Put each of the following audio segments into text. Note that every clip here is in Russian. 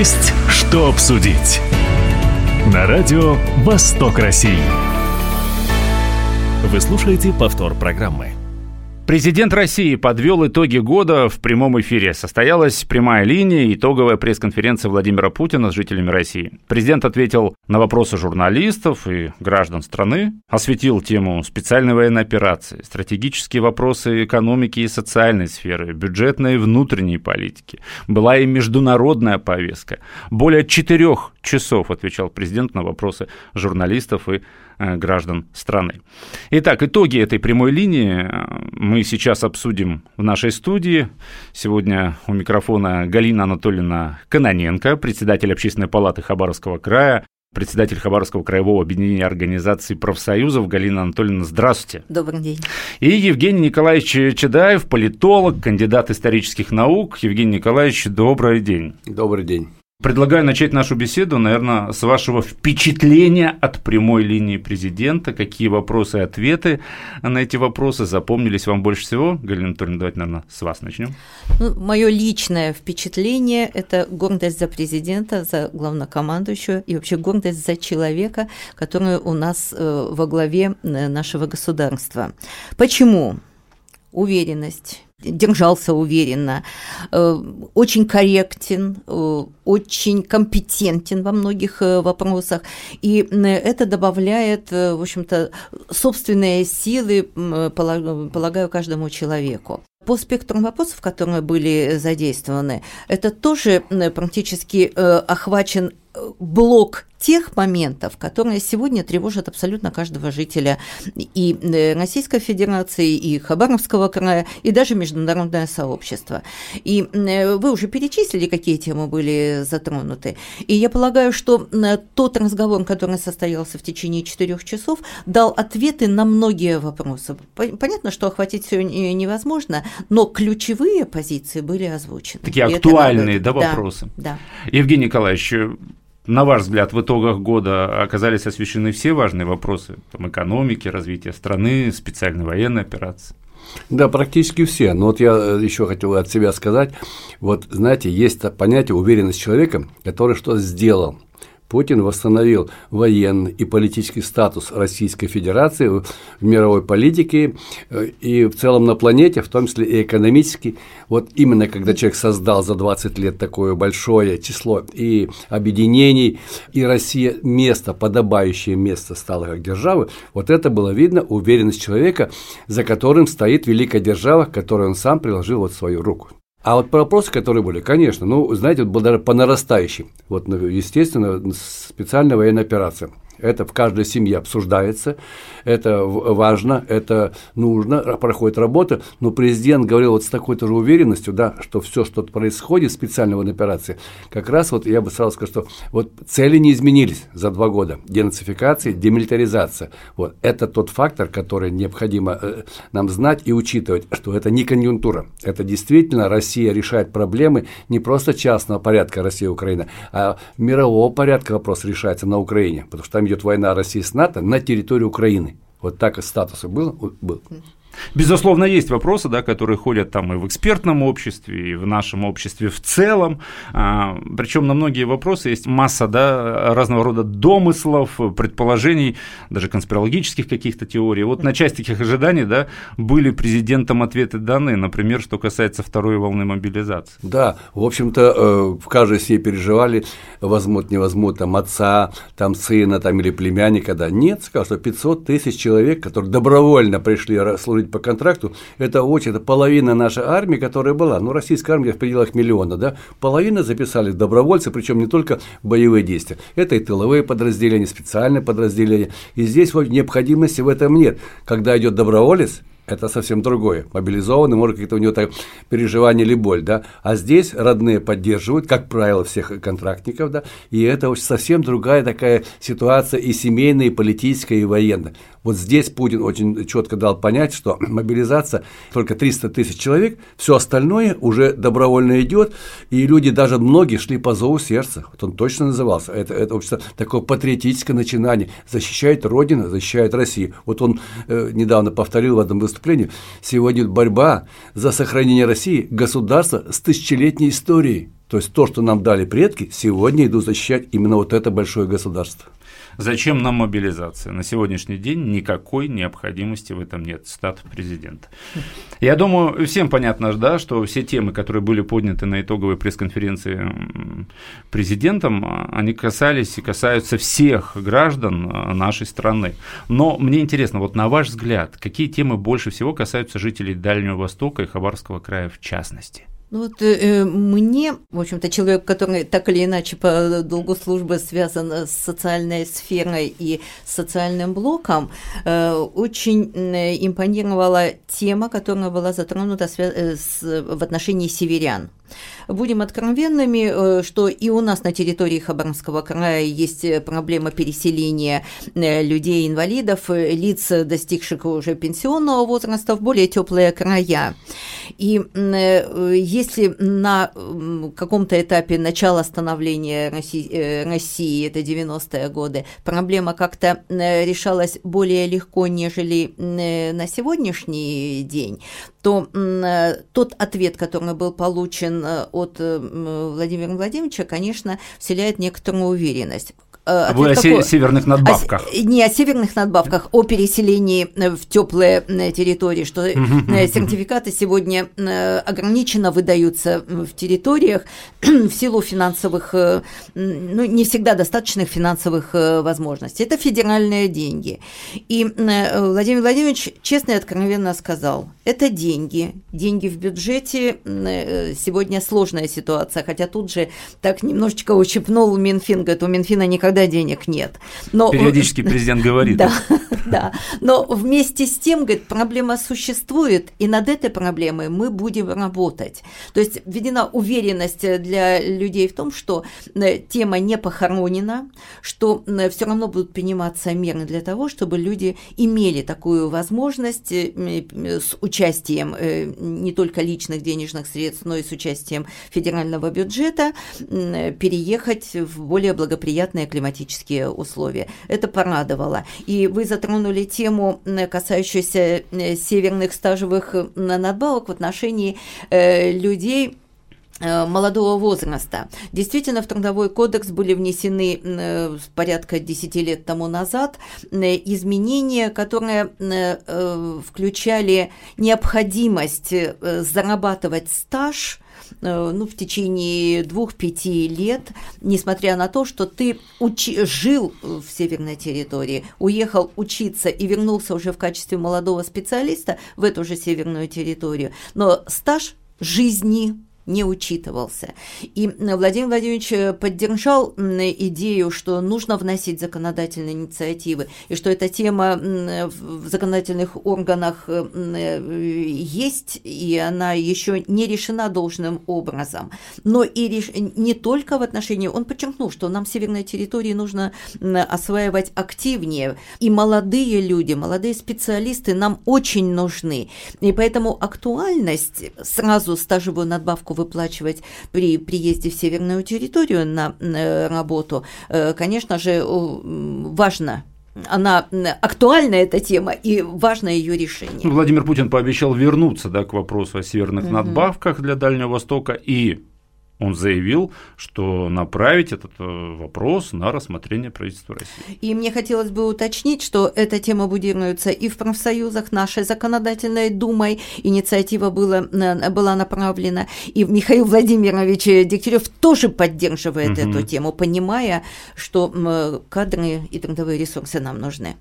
Есть что обсудить. На радио «Восток России». Вы слушаете повтор программы. Президент России подвел итоги года в прямом эфире. Состоялась прямая линия, итоговая пресс-конференция Владимира Путина с жителями России. Президент ответил на вопросы журналистов и граждан страны, осветил тему специальной военной операции, стратегические вопросы экономики и социальной сферы, бюджетной и внутренней политики. Была и международная повестка. Более четырех часов отвечал президент на вопросы журналистов и граждан страны. Итак, итоги этой прямой линии э, мы сейчас обсудим в нашей студии. Сегодня у микрофона Галина Анатольевна Каноненко, председатель Общественной палаты Хабаровского края, председатель Хабаровского краевого объединения организаций профсоюзов. Галина Анатольевна, здравствуйте. Добрый день. И Евгений Николаевич Чедаев, политолог, кандидат исторических наук. Евгений Николаевич, добрый день. Добрый день. Предлагаю начать нашу беседу, наверное, с вашего впечатления от прямой линии президента. Какие вопросы и ответы на эти вопросы запомнились вам больше всего? Галина Анатольевна, давайте, наверное, с вас начнем. Ну, мое личное впечатление – это гордость за президента, за главнокомандующего и вообще гордость за человека, который у нас э, во главе э, нашего государства. Почему? Уверенность держался уверенно, э, очень корректен, э, очень компетентен во многих э, вопросах, и это добавляет, в общем-то, собственные силы, полагаю, каждому человеку. По спектру вопросов, которые были задействованы, это тоже практически охвачен блок тех моментов, которые сегодня тревожат абсолютно каждого жителя и э, Российской Федерации, и Хабаровского края, и даже международное сообщество. И э, вы уже перечислили, какие темы были затронуты. И я полагаю, что э, тот разговор, который состоялся в течение четырех часов, дал ответы на многие вопросы. Понятно, что охватить все невозможно, но ключевые позиции были озвучены. Такие актуальные да, вопросы. Да, да. Евгений Николаевич, на ваш взгляд, в итогах года оказались освещены все важные вопросы там, экономики, развития страны, специальной военной операции? Да, практически все. Но вот я э, еще хотел от себя сказать, вот знаете, есть понятие уверенность человека, который что-то сделал – Путин восстановил военный и политический статус Российской Федерации в мировой политике э, и в целом на планете, в том числе и экономически. Вот именно когда человек создал за 20 лет такое большое число и объединений, и Россия место, подобающее место стала как державы, вот это было видно уверенность человека, за которым стоит великая держава, к которой он сам приложил вот свою руку. А вот вопросы, которые были, конечно, ну, знаете, вот даже по нарастающей. Вот, ну, естественно, специальная военная операция – это в каждой семье обсуждается, это важно, это нужно, проходит работа, но президент говорил вот с такой-то же уверенностью, да, что все, что происходит в специальной военной операции, как раз вот я бы сразу сказал, что вот цели не изменились за два года, денацификация, демилитаризация, вот, это тот фактор, который необходимо э, нам знать и учитывать, что это не конъюнктура, это действительно Россия решает проблемы не просто частного порядка Россия и Украина, а мирового порядка вопрос решается на Украине, потому что там идет война России с НАТО на территории Украины. Вот так и статус был. был. Безусловно, есть вопросы, да, которые ходят там и в экспертном обществе, и в нашем обществе в целом. А, причем на многие вопросы есть масса да, разного рода домыслов, предположений, даже конспирологических каких-то теорий. Вот на часть таких ожиданий да, были президентом ответы даны, например, что касается второй волны мобилизации. Да, в общем-то, э, в каждой семье переживали, возьмут, не возьмут там отца, там сына там, или племянника. Да. Нет, сказал, что 500 тысяч человек, которые добровольно пришли служить служить по контракту, это очень, это половина нашей армии, которая была, ну, российская армия в пределах миллиона, да, половина записали добровольцы, причем не только боевые действия, это и тыловые подразделения, специальные подразделения, и здесь вот необходимости в этом нет. Когда идет доброволец, это совсем другое. Мобилизованный, может, какие-то у него так переживания или боль, да. А здесь родные поддерживают, как правило, всех контрактников, да, и это совсем другая такая ситуация и семейная, и политическая, и военная. Вот здесь Путин очень четко дал понять, что мобилизация только 300 тысяч человек, все остальное уже добровольно идет, и люди даже многие шли по зову сердца. Вот он точно назывался. Это, это общество, такое патриотическое начинание. Защищает Родину, защищает Россию. Вот он э, недавно повторил в одном выступлении, сегодня борьба за сохранение России государства с тысячелетней историей. То есть то, что нам дали предки, сегодня иду защищать именно вот это большое государство. Зачем нам мобилизация? На сегодняшний день никакой необходимости в этом нет. Стат президента. Я думаю, всем понятно, да, что все темы, которые были подняты на итоговой пресс-конференции президентом, они касались и касаются всех граждан э, нашей страны. Но мне интересно, вот на ваш взгляд, какие темы больше всего касаются жителей Дальнего Востока и Хабаровского края в частности? Ну вот э, мне, в общем-то, человек, который так или иначе по долгу службы связан с социальной сферой и социальным блоком, э, очень э, импонировала тема, которая была затронута э, с, в отношении северян. Будем откровенными, э, что и у нас на территории Хабаровского края есть э, проблема переселения э, людей-инвалидов, лиц, достигших уже пенсионного возраста, в более теплые края. И если на каком-то этапе начала становления России это 90-е годы, проблема как-то решалась более легко, нежели на сегодняшний день, то тот ответ, который был получен от Владимира Владимировича, конечно, вселяет некоторую уверенность. Вы о какой? северных надбавках. О, не о северных надбавках, о переселении э, в теплые э, территории, что сертификаты сегодня ограниченно выдаются в территориях в силу финансовых, ну, не всегда достаточных финансовых возможностей. Это федеральные деньги. И Владимир Владимирович честно и откровенно сказал, это деньги, деньги в бюджете, сегодня сложная ситуация, хотя тут же так немножечко ущипнул Минфин, говорит, у Минфина никогда когда денег нет. Но, Периодически президент говорит. Да, да. Но вместе с тем, говорит, проблема существует, и над этой проблемой мы будем работать. То есть введена уверенность для людей в том, что э, тема не похоронена, что э, все равно будут приниматься меры для того, чтобы люди имели такую возможность э, с участием не только личных денежных средств, но и с участием федерального бюджета переехать в более благоприятное климатическое климатические условия. Это порадовало. И вы затронули тему, касающуюся э, северных стажевых надбавок в отношении э, людей, э, молодого возраста. Действительно, в Трудовой кодекс были внесены порядка 10 лет тому назад изменения, которые включали необходимость зарабатывать стаж – Э, ну, в течение двух-пяти лет, несмотря на то, что ты учи, жил в северной территории, уехал учиться и вернулся уже в качестве молодого специалиста в эту же северную территорию, но стаж жизни не учитывался. И Владимир Владимирович э, поддержал идею, что нужно вносить законодательные инициативы, и что эта тема в законодательных органах э, есть, и она еще не решена должным образом. Но и не только в отношении, он подчеркнул, что нам северной территории нужно осваивать активнее, и молодые люди, молодые специалисты нам очень нужны. И поэтому актуальность сразу стажевую надбавку выплачивать при приезде в северную территорию на э, работу, э, конечно же, важно она актуальна эта тема и важно ее решение. Ну, Владимир Путин пообещал вернуться да, к вопросу о северных угу. надбавках для Дальнего Востока и он заявил, что направить этот э, вопрос на рассмотрение правительства России. И мне хотелось бы уточнить, что эта тема будируется и в профсоюзах нашей законодательной думой, инициатива была, была направлена, и Михаил Владимирович Дегтярев тоже поддерживает угу. эту тему, понимая, что кадры и трудовые ресурсы нам нужны.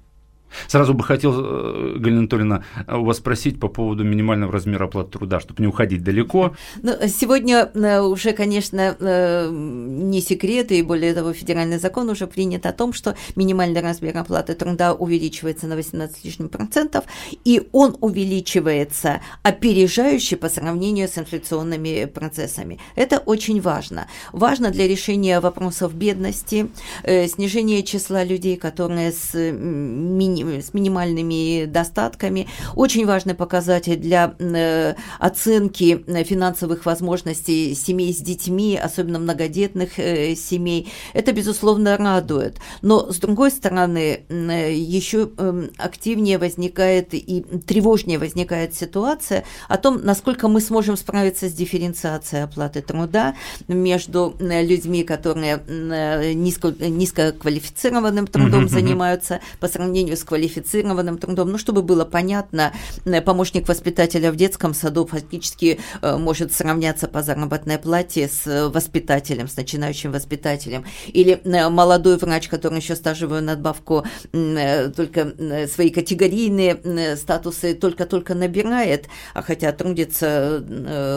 Сразу бы хотел, э, Галина Анатольевна, у вас спросить по поводу минимального размера оплаты труда, чтобы не уходить далеко. Ну, сегодня э, уже, конечно, э, не секрет, и более того, федеральный закон уже принят о том, что минимальный размер оплаты труда увеличивается на 18 лишним процентов, и он увеличивается опережающе по сравнению с инфляционными процессами. Это очень важно. Важно для решения вопросов бедности, снижения числа людей, которые с мини мини, с минимальными достатками. Очень важный показатель для э, оценки финансовых возможностей семей с детьми, особенно многодетных э, семей. Это, безусловно, радует. Но, с другой стороны, э, еще э, активнее возникает и тревожнее возникает ситуация о том, насколько мы сможем справиться с дифференциацией оплаты труда между э, людьми, которые э, низко, низкоквалифицированным трудом занимаются по сравнению с квалифицированным трудом. Ну, чтобы было понятно, э, помощник воспитателя в детском саду фактически может сравняться по заработной плате с воспитателем, с начинающим воспитателем. Или молодой врач, который еще стажевую надбавку только свои категорийные статусы только-только набирает, а хотя трудится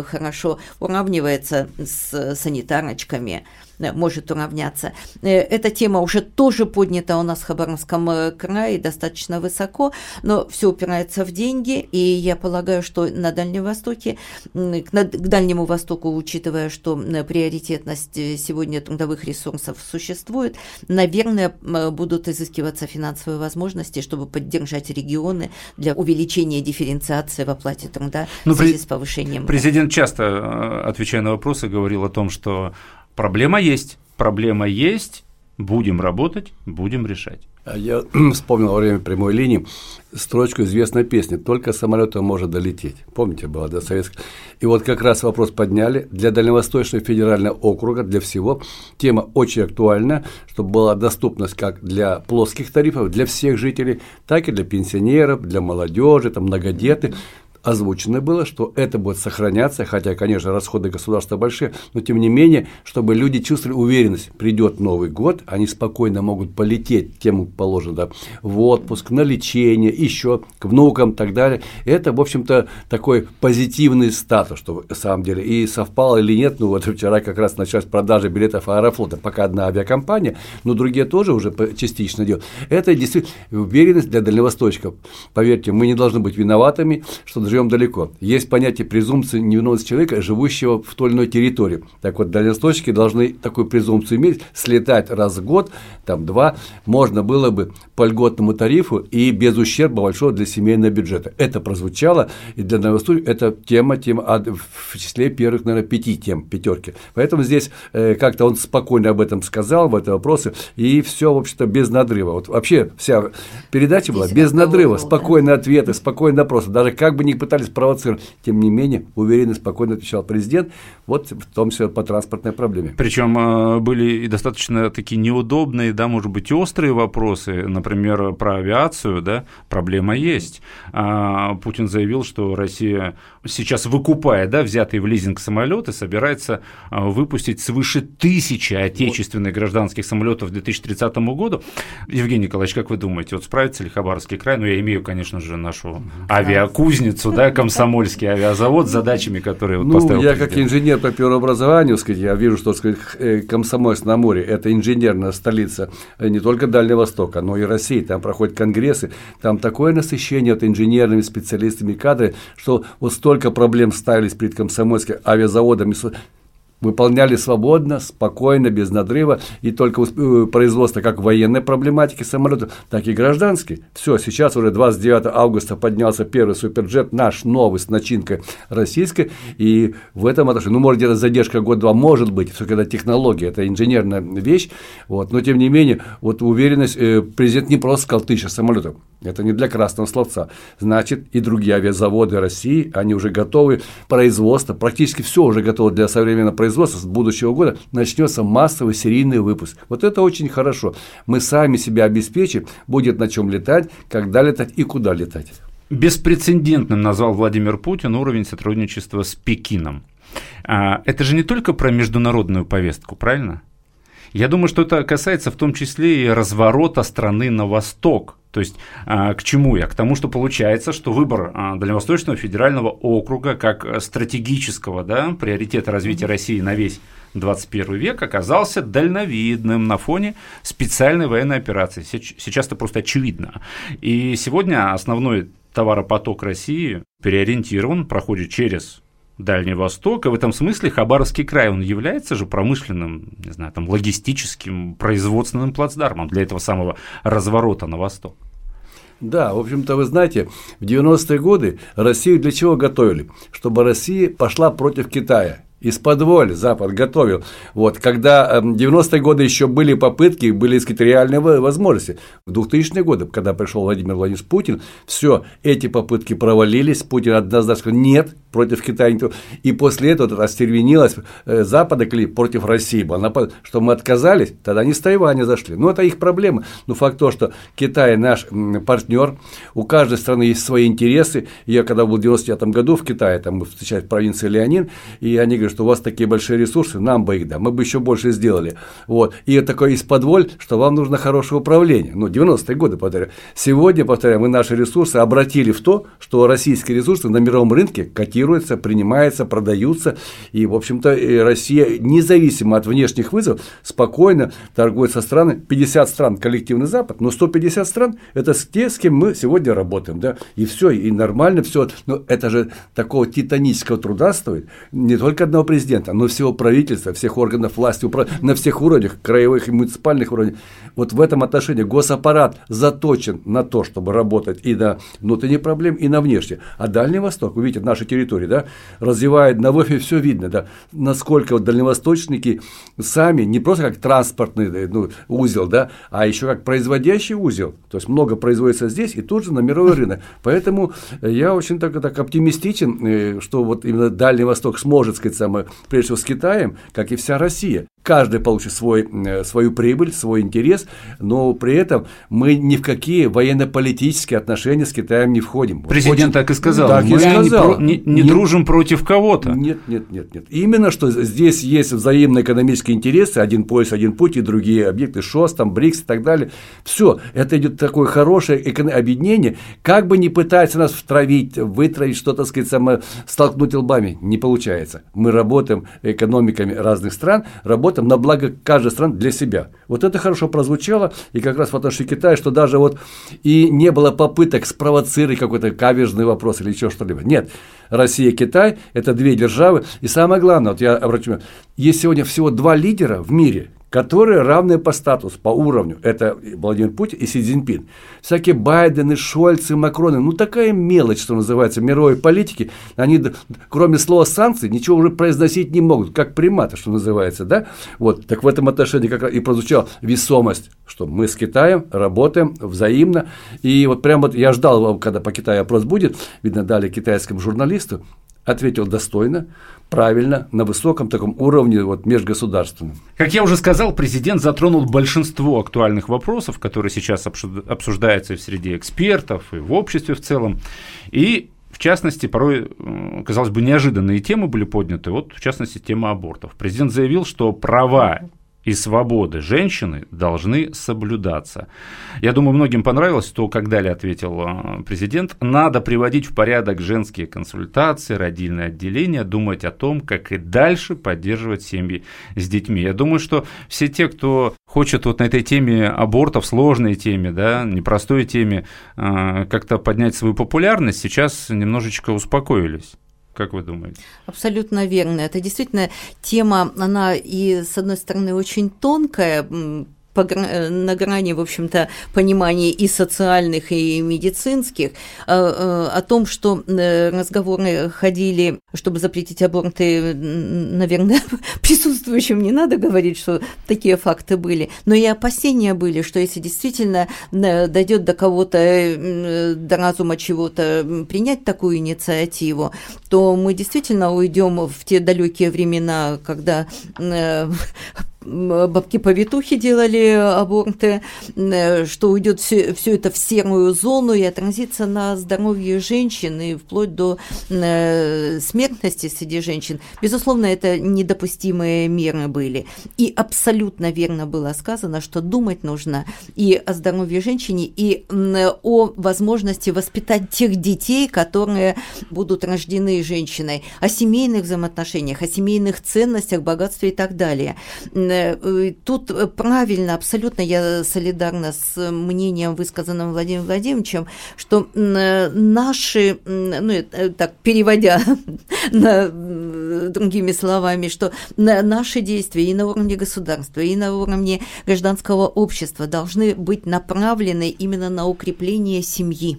хорошо, уравнивается с санитарочками. Э, может уравняться. Э, эта тема уже тоже поднята у нас в Хабаровском э, крае достаточно высоко, но все упирается в деньги, и я полагаю, что на Дальнем Востоке, к Дальнему Востоку, учитывая, что приоритетность сегодня трудовых ресурсов существует, наверное, будут изыскиваться финансовые возможности, чтобы поддержать регионы для увеличения дифференциации в оплате труда ну, в связи с повышением. Президент часто, отвечая на вопросы, говорил о том, что Проблема есть. Проблема есть. Будем работать, будем решать. А я вспомнил во время прямой линии строчку известной песни «Только самолетом может долететь». Помните, была да, советская? И вот как раз вопрос подняли. Для Дальневосточного федерального округа, для всего, тема очень актуальна, чтобы была доступность как для плоских тарифов, для всех жителей, так и для пенсионеров, для молодежи, там, многодетных озвучено было, что это будет сохраняться, хотя, конечно, расходы государства большие, но тем не менее, чтобы люди чувствовали уверенность, придет Новый год, они спокойно могут полететь, тем положено, да, в отпуск, на лечение, еще к внукам и так далее. Это, в общем-то, такой позитивный статус, что на самом деле. И совпало или нет, ну вот вчера как раз началась продажа билетов Аэрофлота, пока одна авиакомпания, но другие тоже уже частично делают. Это действительно уверенность для дальневосточников. Поверьте, мы не должны быть виноватыми, что живем далеко. Есть понятие презумпции невиновности человека, живущего в той или иной территории. Так вот, дальневосточники должны такую презумпцию иметь, слетать раз в год, там два, можно было бы по льготному тарифу и без ущерба большого для семейного бюджета. Это прозвучало, и для Дальневосточника это тема, тема а в числе первых, наверное, пяти тем, пятерки. Поэтому здесь э, как-то он спокойно об этом сказал, в этом вопросе, и все, в общем-то, без надрыва. Вот вообще вся передача была без надрыва, спокойные ответы, спокойные вопросы. Даже как бы ни пытались провоцировать. Тем не менее, уверенно, спокойно отвечал президент, вот в том числе по транспортной проблеме. Причем э, были и достаточно такие неудобные, да, может быть, острые вопросы, например, про авиацию, да, проблема есть. А, Путин заявил, что Россия сейчас выкупая, да, взятые в лизинг самолеты, собирается а, выпустить свыше тысячи отечественных гражданских самолетов к 2030 году. Евгений Николаевич, как вы думаете, вот справится ли Хабаровский край? Ну, я имею, конечно же, нашу авиакузницу, да, Комсомольский авиазавод с задачами, которые вот ну, поставил я как инженер по первому образованию, сказать, я вижу, что сказать, э, Комсомольск на море – это инженерная столица э, не только Дальнего Востока, но и России. Там проходят конгрессы, там такое насыщение вот инженерными специалистами кадры, что вот столько проблем ставились перед Комсомольским авиазаводом выполняли свободно, спокойно, без надрыва, и только э, производство как военной проблематики самолетов, так и гражданской. Все, сейчас уже 29 августа поднялся первый суперджет, наш новый с начинкой российской, и в этом отношении, ну, может, где-то задержка год-два, может быть, все когда технология, это инженерная вещь, вот, но тем не менее, вот уверенность, э, президент не просто сказал тысяча самолетов, это не для красного словца, значит, и другие авиазаводы России, они уже готовы, производство, практически все уже готово для современного производства, производства с будущего года начнется массовый серийный выпуск. Вот это очень хорошо. Мы сами себя обеспечим, будет на чем летать, когда летать и куда летать. Беспрецедентным назвал Владимир Путин уровень сотрудничества с Пекином. А, это же не только про международную повестку, правильно? Я думаю, что это касается в том числе и разворота страны на восток. То есть а, к чему я? К тому, что получается, что выбор а, Дальневосточного федерального округа как стратегического да, приоритета развития России на весь 21 век оказался дальновидным на фоне специальной военной операции. Сейчас это просто очевидно. И сегодня основной товаропоток России переориентирован, проходит через Дальний Восток, и в этом смысле Хабаровский край, он является же промышленным, не знаю, там, логистическим, производственным плацдармом для этого самого разворота на восток. Да, в общем-то, вы знаете, в 90-е годы Россию для чего готовили? Чтобы Россия пошла против Китая из-под воли Запад готовил. Вот, когда в 90-е годы еще были попытки, были сказать, реальные возможности. В 2000-е годы, когда пришел Владимир Владимирович Путин, все, эти попытки провалились, Путин однозначно сказал, нет, против Китая. И после этого остервенилась э, Запада против России, что мы отказались, тогда они с Тайваня зашли. Ну, это их проблема. Но факт то, что Китай наш партнер, у каждой страны есть свои интересы. Я когда был в 99 году в Китае, там мы встречались в провинции Леонин, и они говорят, что у вас такие большие ресурсы, нам бы их, да, мы бы еще больше сделали. Вот. И такое из-под воль, что вам нужно хорошее управление. Ну, 90-е годы, повторяю. Сегодня, повторяю, мы наши ресурсы обратили в то, что российские ресурсы на мировом рынке котируются, принимаются, продаются. И, в общем-то, Россия, независимо от внешних вызовов, спокойно торгует со странами. 50 стран коллективный Запад, но 150 стран – это те, с кем мы сегодня работаем. Да? И все, и нормально все. Но это же такого титанического труда стоит. Не только одного президента, но всего правительства, всех органов власти, на всех уровнях, краевых и муниципальных уровнях. Вот в этом отношении госаппарат заточен на то, чтобы работать и на внутренние проблемы, и на внешние. А Дальний Восток, вы видите, наши территории, да, развивает на ВОФе все видно, да, насколько вот дальневосточники сами, не просто как транспортный э, ну, узел, да, а еще как производящий узел. То есть много производится здесь и тут же на мировой рынок. Поэтому я очень так, так оптимистичен, э, что вот именно Дальний Восток сможет, сказать, самое, прежде всего с Китаем, как и вся Россия. Каждый получит свой, э, свою прибыль, свой интерес, но при этом мы ни в какие военно-политические отношения с Китаем не входим. Президент Очень... так и сказал. Так мы и сказал. не, не, не нет, дружим против кого-то. Нет, нет, нет, нет. Именно что здесь есть взаимные экономические интересы, один пояс, один путь и другие объекты, ШОС, там, БРИКС и так далее. Все, это идет такое хорошее объединение. Как бы ни пытаются нас втравить, вытравить, что-то, так сказать, само, столкнуть лбами, не получается. Мы работаем экономиками разных стран, работаем работаем на благо каждой страны для себя. Вот это хорошо прозвучало, и как раз в отношении Китая, что даже вот и не было попыток спровоцировать какой-то каверзный вопрос или еще что-либо. Нет, Россия и Китай – это две державы, и самое главное, вот я обращу внимание, есть сегодня всего два лидера в мире – которые равны по статусу, по уровню. Это Владимир Путин и Си Цзиньпин. Всякие Байдены, Шольцы, Макроны, ну такая мелочь, что называется, мировой политики, они, кроме слова санкции, ничего уже произносить не могут, как приматы, что называется, да? Вот, так в этом отношении как раз и прозвучала весомость, что мы с Китаем работаем взаимно, и вот прямо вот я ждал, когда по Китаю опрос будет, видно, дали китайскому журналисту, ответил достойно, правильно, на высоком таком уровне вот, межгосударственном. Как я уже сказал, президент затронул большинство актуальных вопросов, которые сейчас обсуждаются в среде экспертов и в обществе в целом. И в частности, порой, казалось бы, неожиданные темы были подняты. Вот, в частности, тема абортов. Президент заявил, что права и свободы женщины должны соблюдаться. Я думаю, многим понравилось то, как далее ответил э, президент. Надо приводить в порядок женские консультации, родильное отделение, думать о том, как и дальше поддерживать семьи с детьми. Я думаю, что все те, кто хочет вот на этой теме абортов, сложной теме, да, непростой теме, э, как-то поднять свою популярность, сейчас немножечко успокоились. Как вы думаете? Абсолютно верно. Это действительно тема, она и, с одной стороны, очень тонкая, Э, на грани, в общем-то, понимания и социальных, и медицинских, а, э, о том, что э, разговоры ходили, чтобы запретить аборты, наверное, присутствующим не надо говорить, что такие факты были, но и опасения были, что если действительно дойдет до кого-то, до разума чего-то принять такую инициативу, то мы действительно уйдем в те далекие времена, когда бабки-повитухи делали аборты, э, что уйдет все, все это в серую зону и отразится на здоровье женщин и вплоть до э, смертности среди женщин. Безусловно, это недопустимые меры были. И абсолютно верно было сказано, что думать нужно и о здоровье женщины, и о возможности воспитать тех детей, которые будут рождены женщиной, о семейных взаимоотношениях, о семейных ценностях, богатстве и так далее тут правильно, абсолютно я солидарна с мнением, высказанным Владимиром Владимировичем, что наши, ну, так, переводя на другими словами, что наши действия и на уровне государства, и на уровне гражданского общества должны быть направлены именно на укрепление семьи.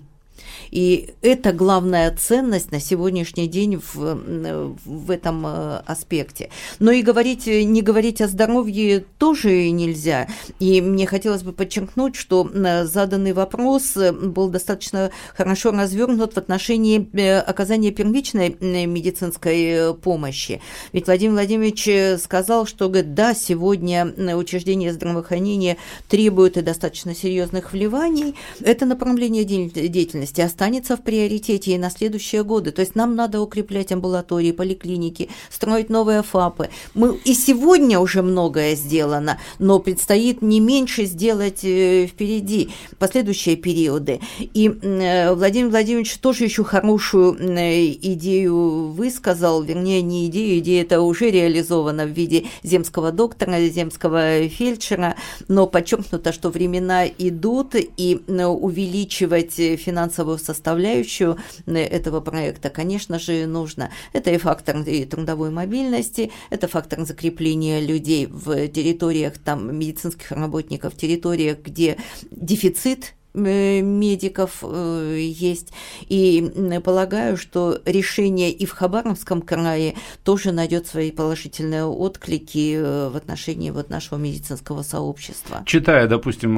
И это главная ценность на сегодняшний день в, в этом э, аспекте. Но и говорить, не говорить о здоровье тоже нельзя. И мне хотелось бы подчеркнуть, что э, заданный вопрос э, был достаточно хорошо развернут в отношении оказания первичной медицинской помощи. Ведь Владимир Владимирович сказал, что говорит, да, сегодня учреждение здравоохранения требует и достаточно серьезных вливаний. Это направление деятельности останется в приоритете и на следующие годы. То есть нам надо укреплять амбулатории, поликлиники, строить новые ФАПы. Мы и сегодня уже многое сделано, но предстоит не меньше сделать э, впереди последующие периоды. И э, Владимир Владимирович тоже еще хорошую э, идею высказал, вернее, не идею, идея это уже реализована в виде земского доктора, земского фельдшера, но подчеркнуто, что времена идут, и увеличивать финансовую состояние составляющую э, этого проекта, конечно же, нужно. Это и фактор и трудовой мобильности, это фактор закрепления людей в территориях там, медицинских работников, территориях, где дефицит медиков э, есть. И полагаю, что решение и в Хабаровском крае тоже найдет свои положительные отклики э, в отношении вот нашего медицинского сообщества. Читая, допустим,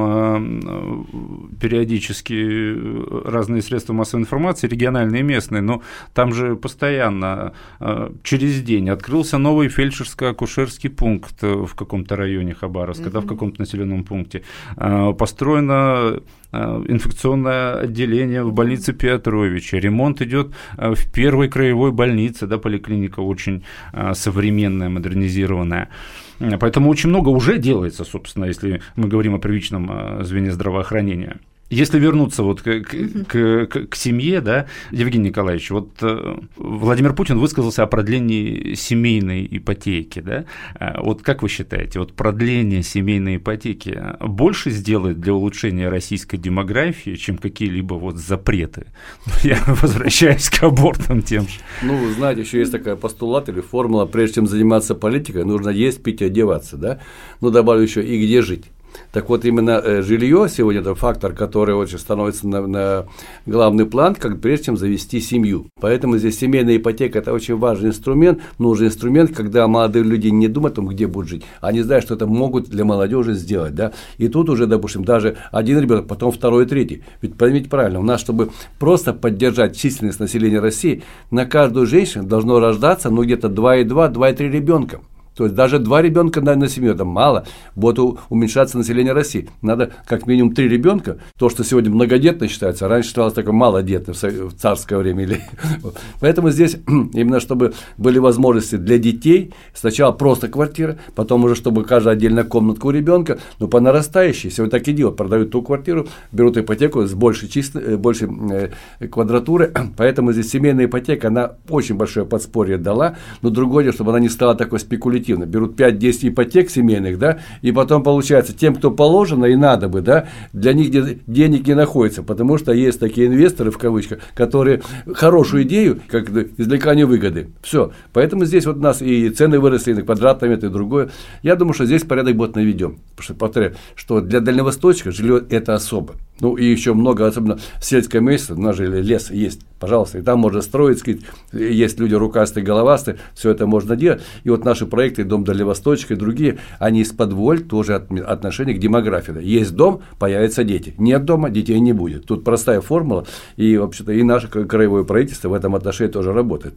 периодически разные средства массовой информации, региональные и местные, но там же постоянно через день открылся новый фельдшерско-акушерский пункт в каком-то районе Хабаровска, угу. да, в каком-то населенном пункте. Построено Э, инфекционное отделение в больнице Петровича, ремонт идет э, в первой краевой больнице, да, поликлиника очень э, современная, модернизированная. Поэтому очень много уже делается, собственно, если мы говорим о первичном звене здравоохранения. Если вернуться вот к, к, к, к семье, да, Евгений Николаевич, вот э, Владимир Путин высказался о продлении семейной ипотеки, да, э, вот как вы считаете, вот продление семейной ипотеки больше сделает для улучшения российской демографии, чем какие-либо вот запреты? Я возвращаюсь к абортам тем же. Ну, знаете, еще есть такая постулат или формула, прежде чем заниматься политикой, нужно есть, пить, одеваться, да, ну, добавлю еще и где жить. Так вот, именно э, жилье сегодня это фактор, который очень становится на, на главный план, как прежде чем завести семью. Поэтому здесь семейная ипотека – это очень важный инструмент, нужный инструмент, когда молодые люди не думают о том, где будут жить, они знают, что это могут для молодежи сделать. Да? И тут уже, допустим, даже один ребенок, потом второй, третий. Ведь поймите правильно, у нас, чтобы просто поддержать численность населения России, на каждую женщину должно рождаться ну, где-то 2,2, 2,3 ребенка. То есть даже два ребенка на, на семью это мало, будет уменьшаться население России. Надо как минимум три ребенка. То, что сегодня многодетно считается, раньше считалось такое малодетно в царское время. Или... Поэтому здесь именно чтобы были возможности для детей, сначала просто квартира, потом уже чтобы каждая отдельная комнатка у ребенка, но по нарастающей, сегодня так и делают, продают ту квартиру, берут ипотеку с большей, чисто, э, большей э, квадратуры, поэтому здесь семейная ипотека, она очень большое подспорье дала, но другое чтобы она не стала такой спекулятивной эффективно. Берут 5-10 ипотек семейных, да, и потом получается, тем, кто положено и надо бы, да, для них денег не находится, потому что есть такие инвесторы, в кавычках, которые хорошую идею, как извлекание выгоды. Все. Поэтому здесь вот у нас и цены выросли на квадратный метр, и другое. Я думаю, что здесь порядок будет наведен. Потому что, повторяю, что для дальневосточника жилье это особо. Ну и еще много, особенно в сельской местности, у нас же лес есть, пожалуйста, и там можно строить, сказать, есть люди рукастые, головастые, все это можно делать. И вот наши проекты «Дом Дальневосточка» и другие, они из-под воль тоже от, отношение к демографии. Есть дом, появятся дети. Нет дома, детей не будет. Тут простая формула, и вообще-то и наше краевое правительство в этом отношении тоже работает.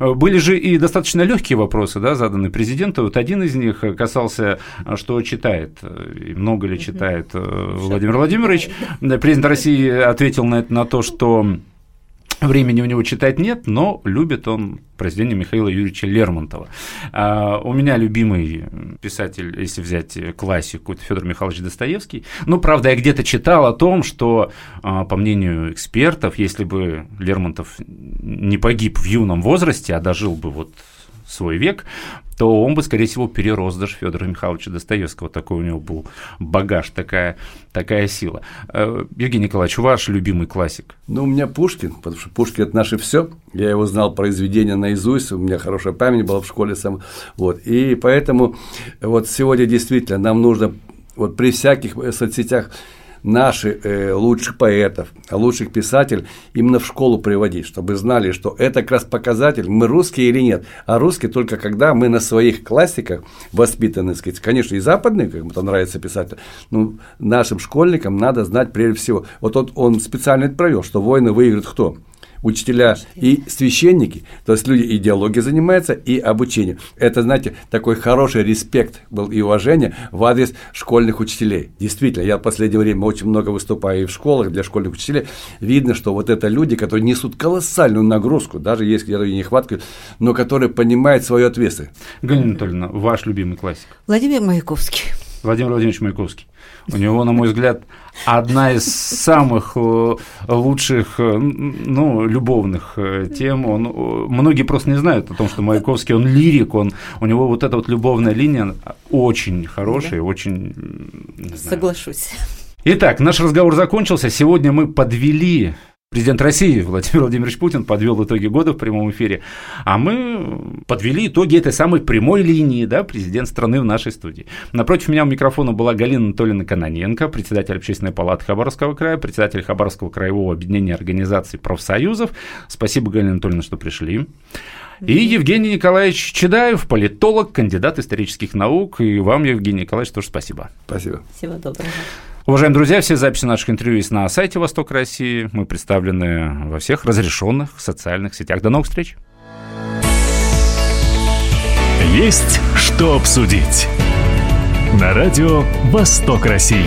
Были же и достаточно легкие вопросы, да, заданы президенту. Вот один из них касался, что читает, много ли читает. Владимир Владимирович. Президент России ответил на это на то, что Времени у него читать нет, но любит он произведение Михаила Юрьевича Лермонтова. А, у меня любимый писатель, если взять классику, это Федор Михайлович Достоевский. Ну, правда, я где-то читал о том, что, а, по мнению экспертов, если бы Лермонтов не погиб в юном возрасте, а дожил бы вот свой век, то он бы, скорее всего, перерос даже Федора Михайловича Достоевского. Такой у него был багаж, такая, такая сила. Э, Евгений Николаевич, ваш любимый классик? Ну, у меня Пушкин, потому что Пушкин – это наше все. Я его знал произведение наизусть, у меня хорошая память была в школе сам. Вот. И поэтому вот сегодня действительно нам нужно вот при всяких соцсетях наших э, лучших поэтов, лучших писателей именно в школу приводить, чтобы знали, что это как раз показатель, мы русские или нет. А русские только когда мы на своих классиках воспитаны, сказать, конечно, и западные, как там нравится писать, но нашим школьникам надо знать прежде всего. Вот он, он специально это провел, что войны выиграют кто? Учителя и священники, то есть люди идеологией занимаются и обучением. Это, знаете, такой хороший респект был и уважение в адрес школьных учителей. Действительно, я в последнее время очень много выступаю и в школах для школьных учителей. Видно, что вот это люди, которые несут колоссальную нагрузку, даже есть где-то нехватка, но которые понимают свою ответственность. Галина Анатольевна, ваш любимый классик? Владимир Маяковский. Владимир Владимирович Маяковский. У него, на мой взгляд, одна из самых э, лучших, э, ну, любовных э, тем. Он, многие просто не знают о том, что Маяковский, он лирик, он, у него вот эта вот любовная линия очень хорошая, да. очень... Соглашусь. Итак, наш разговор закончился. Сегодня мы подвели Президент России Владимир Владимирович Путин подвел итоги года в прямом эфире, а мы подвели итоги этой самой прямой линии, да, президент страны в нашей студии. Напротив меня у микрофона была Галина Анатольевна Каноненко, председатель общественной палаты Хабаровского края, председатель Хабаровского краевого объединения организаций профсоюзов. Спасибо, Галина Анатольевна, что пришли. И Евгений Николаевич Чедаев, политолог, кандидат исторических наук. И вам, Евгений Николаевич, тоже спасибо. Спасибо. Всего доброго. Уважаемые друзья, все записи наших интервью есть на сайте Восток России. Мы представлены во всех разрешенных социальных сетях. До новых встреч! Есть что обсудить. На радио «Восток России».